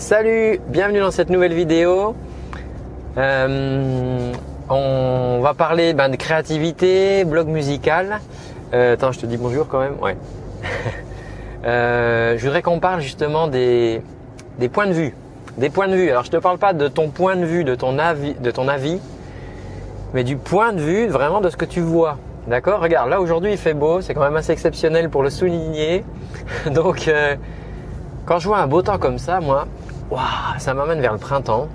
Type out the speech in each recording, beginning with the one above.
Salut, bienvenue dans cette nouvelle vidéo. Euh, on va parler ben, de créativité, blog musical. Euh, attends, je te dis bonjour quand même. Euh, je voudrais qu'on parle justement des, points de vue. Des points de vue. Alors, je te parle pas de ton point de vue, de ton avis, de ton avis, mais du point de vue vraiment de ce que tu vois. D'accord? Regarde, là aujourd'hui il fait beau, c'est quand même assez exceptionnel pour le souligner. Donc, quand je vois un beau temps comme ça, moi, waouh, ça m'amène vers le printemps.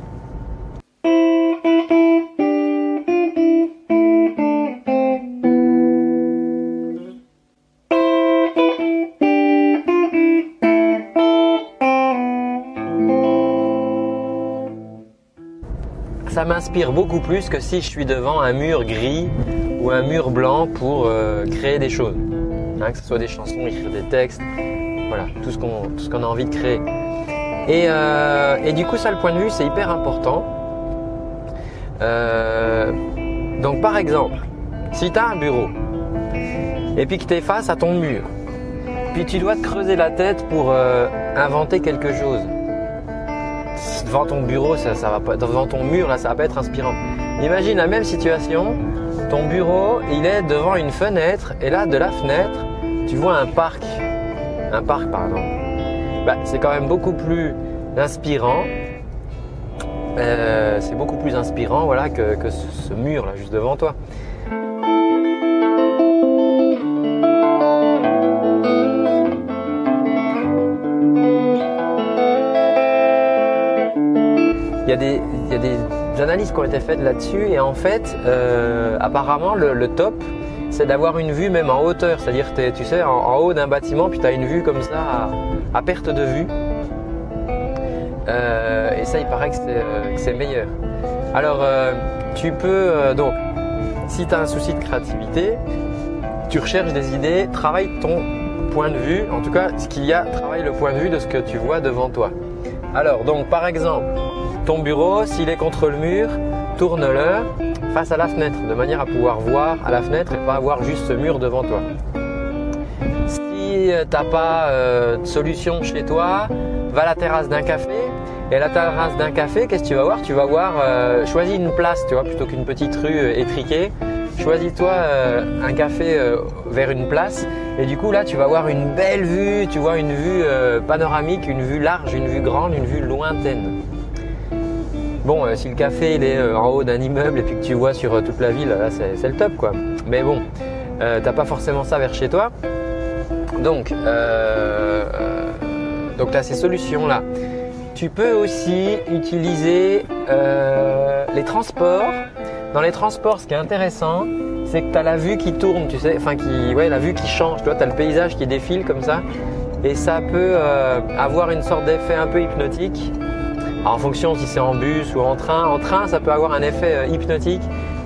ça m'inspire beaucoup plus que si je suis devant un mur gris ou un mur blanc pour euh, créer des choses. Hein, que ce soit des chansons, écrire des textes, voilà, tout ce qu'on tout ce qu'on a envie de créer. Et, euh, et, du coup, ça, le point de vue, c'est hyper important. Euh, donc, par exemple, si tu as un bureau et puis que tu es face à ton mur, puis tu dois te creuser la tête pour inventer quelque chose devant ton bureau, ça, ça va pas, devant ton mur, là, ça va pas être inspirant. Imagine la même situation, ton bureau, il est devant une fenêtre, et là, de la fenêtre, tu vois un parc. Un parc, pardon. Bah, c'est quand même beaucoup plus inspirant. Euh, c'est beaucoup plus inspirant, voilà, que, ce, mur là, juste devant toi. il y a des, analyses qui ont été faites là-dessus et en fait, euh, apparemment, le top, c'est d'avoir une vue même en hauteur, c'est-à-dire tu sais en, haut d'un bâtiment puis tu as une vue comme ça à, perte de vue. Euh, et ça, il paraît que c'est meilleur. Alors, euh, tu peux euh, donc, si tu as un souci de créativité, tu recherches des idées, travaille ton point de vue, en tout cas ce qu'il y a, travaille le point de vue de ce que tu vois devant toi. Alors, donc par exemple, ton bureau, s'il est contre le mur, tourne-le face à la fenêtre, de manière à pouvoir voir à la fenêtre et pas avoir juste ce mur devant toi. Si tu n'as pas euh, de solution chez toi, va à la terrasse d'un café. Et à la terrasse d'un café, qu'est-ce que tu vas voir? Tu vas voir, euh, choisis une place, tu vois, plutôt qu'une petite rue euh, étriquée. Choisis-toi euh, un café euh, vers une place et du coup là tu vas voir une belle vue, tu vois une vue euh, panoramique, une vue large, une vue grande, une vue lointaine. Bon, euh, si le café il est euh, en haut d'un immeuble et puis que tu vois sur euh, toute la ville, là c'est le top quoi. Mais bon, t'as pas forcément ça vers chez toi. Donc, donc tu as ces solutions là. Tu peux aussi utiliser les transports. Dans les transports, ce qui est intéressant, c'est que tu as la vue qui tourne, tu sais, enfin qui, ouais, la vue qui change. Tu vois, as le paysage qui défile comme ça, et ça peut avoir une sorte d'effet un peu hypnotique en fonction si c'est en bus ou en train. En train, ça peut avoir un effet euh, hypnotique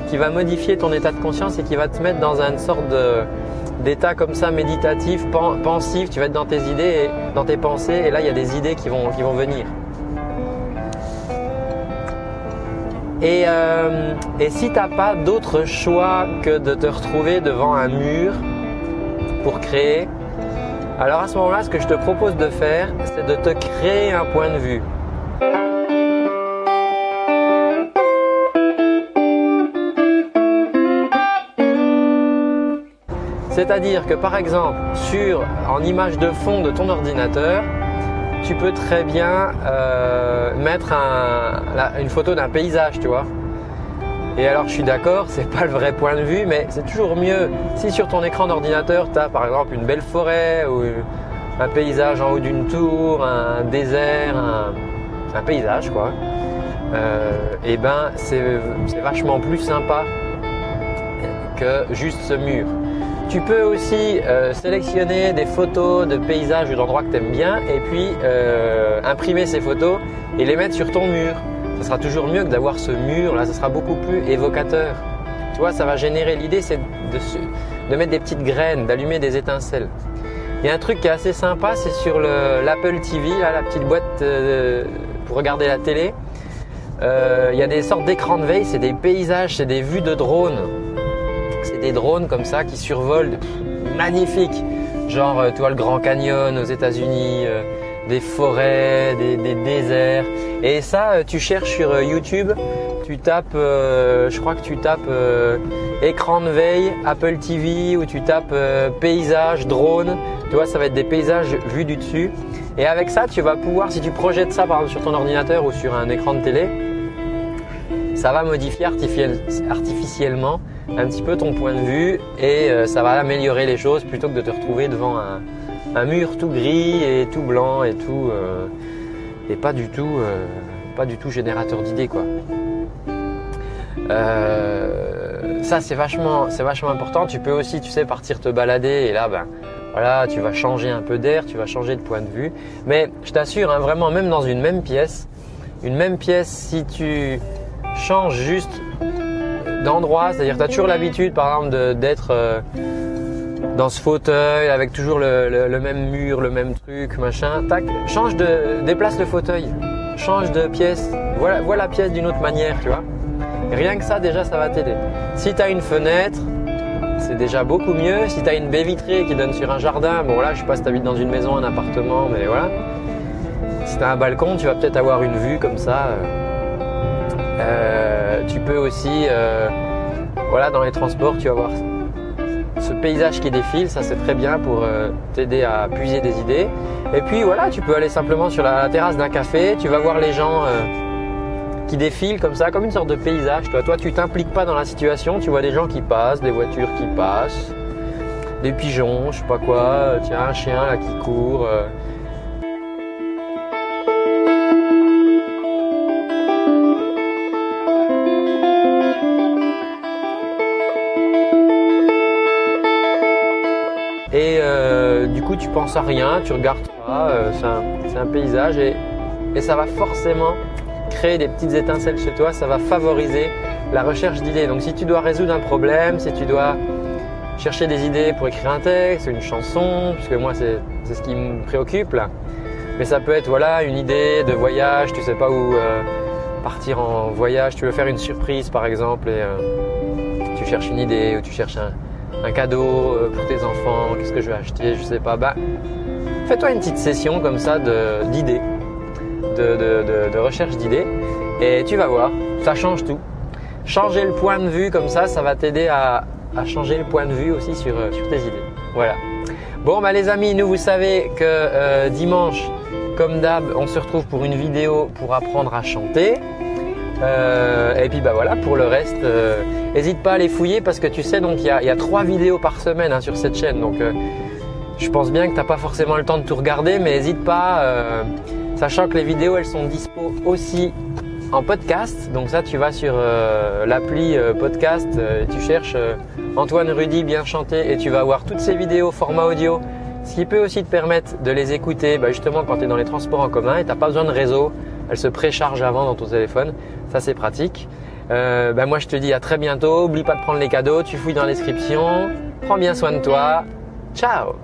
qui va modifier ton état de conscience et qui va te mettre dans une sorte d'état comme ça méditatif, pensif. Tu vas être dans tes idées, et dans tes pensées, et là il y a des idées qui vont, venir. Et, euh, et si tu n'as pas d'autre choix que de te retrouver devant un mur pour créer, alors à ce moment-là, ce que je te propose de faire, c'est de te créer un point de vue. C'est-à-dire que par exemple, sur, en image de fond de ton ordinateur, tu peux très bien euh, mettre une photo d'un paysage, tu vois. Et alors je suis d'accord, c'est pas le vrai point de vue, mais c'est toujours mieux si sur ton écran d'ordinateur tu as par exemple une belle forêt ou un paysage en haut d'une tour, un désert, un, paysage quoi. Euh, et ben c'est vachement plus sympa que juste ce mur. Tu peux aussi euh, sélectionner des photos de paysages ou d'endroits que tu aimes bien et puis euh, imprimer ces photos et les mettre sur ton mur. Ça sera toujours mieux que d'avoir ce mur là, ça sera beaucoup plus évocateur. Tu vois, ça va générer l'idée, c'est de, mettre des petites graines, d'allumer des étincelles. Il y a un truc qui est assez sympa, c'est sur l'Apple TV, là, la petite boîte euh, pour regarder la télé. Il y a des sortes d'écrans de veille, c'est des paysages, c'est des vues de drones c'est des drones comme ça qui survolent, magnifiques. Genre, euh, tu vois le Grand Canyon aux États-Unis, euh, des forêts, des, déserts. Et ça, euh, tu cherches sur YouTube, tu tapes, je crois que tu tapes écran de veille, Apple TV, ou tu tapes paysage, drone. Tu vois, ça va être des paysages vus du dessus. Et avec ça, tu vas pouvoir, si tu projettes ça par exemple sur ton ordinateur ou sur un écran de télé, ça va modifier artificiellement un petit peu ton point de vue et euh, ça va améliorer les choses plutôt que de te retrouver devant un, mur tout gris et tout blanc et tout euh, et pas du tout euh, pas du tout générateur d'idées quoi. ça c'est vachement c'est vachement important. Tu peux aussi tu sais partir te balader et là ben voilà tu vas changer un peu d'air, tu vas changer de point de vue. Mais je t'assure hein, vraiment même dans une même pièce, une même pièce si tu changes juste d'endroit, c'est-à-dire tu as toujours l'habitude par exemple d'être euh, dans ce fauteuil avec toujours le, même mur, le même truc, machin, tac, change de, déplace le fauteuil, change de pièce, voilà, vois la pièce d'une autre manière, tu vois. Rien que ça déjà ça va t'aider. Si tu as une fenêtre, c'est déjà beaucoup mieux. Si tu as une baie vitrée qui donne sur un jardin, bon là je sais pas si tu habites dans une maison, un appartement, mais voilà. Si tu as un balcon, tu vas peut-être avoir une vue comme ça. Euh, euh, tu peux aussi, euh, voilà, dans les transports, tu vas voir ce paysage qui défile, ça c'est très bien pour euh, t'aider à puiser des idées. Et puis voilà, tu peux aller simplement sur la terrasse d'un café, tu vas voir les gens qui défilent comme ça, comme une sorte de paysage. Toi, toi tu t'impliques pas dans la situation, tu vois des gens qui passent, des voitures qui passent, des pigeons, je sais pas quoi, tiens, un chien là qui court. Et euh, du coup, tu penses à rien, tu regardes pas, euh, c'est un, paysage et, ça va forcément créer des petites étincelles chez toi, ça va favoriser la recherche d'idées. Donc si tu dois résoudre un problème, si tu dois chercher des idées pour écrire un texte, une chanson, puisque moi c'est ce qui me préoccupe là. Mais ça peut être voilà une idée de voyage, tu sais pas où euh, partir en voyage, tu veux faire une surprise par exemple et tu cherches une idée ou tu cherches un, un cadeau euh, pour tes enfants, qu'est-ce que je vais acheter, je sais pas. Bah, fais-toi une petite session comme ça d'idées, de, recherche d'idées, et tu vas voir, ça change tout. Changer le point de vue comme ça, ça va t'aider à, changer le point de vue aussi sur, euh, sur tes idées. Voilà. Bon, bah les amis, nous vous savez que euh, dimanche, comme d'hab, on se retrouve pour une vidéo pour apprendre à chanter. Et puis bah voilà, pour le reste, N'hésite pas à les fouiller parce que tu sais, donc il y a, trois vidéos par semaine hein, sur cette chaîne. Donc euh, je pense bien que tu n'as pas forcément le temps de tout regarder, mais n'hésite pas, euh, sachant que les vidéos elles sont dispo aussi en podcast. Donc ça, tu vas sur euh, l'appli podcast, tu cherches Antoine Rudy bien chanté et tu vas voir toutes ces vidéos format audio. Ce qui peut aussi te permettre de les écouter bah, justement quand tu es dans les transports en commun et tu n'as pas besoin de réseau. Elles se préchargent avant dans ton téléphone. Ça, c'est pratique. Euh, ben moi je te dis à très bientôt. Oublie pas de prendre les cadeaux, tu fouilles dans la description. Prends bien soin de toi. Ciao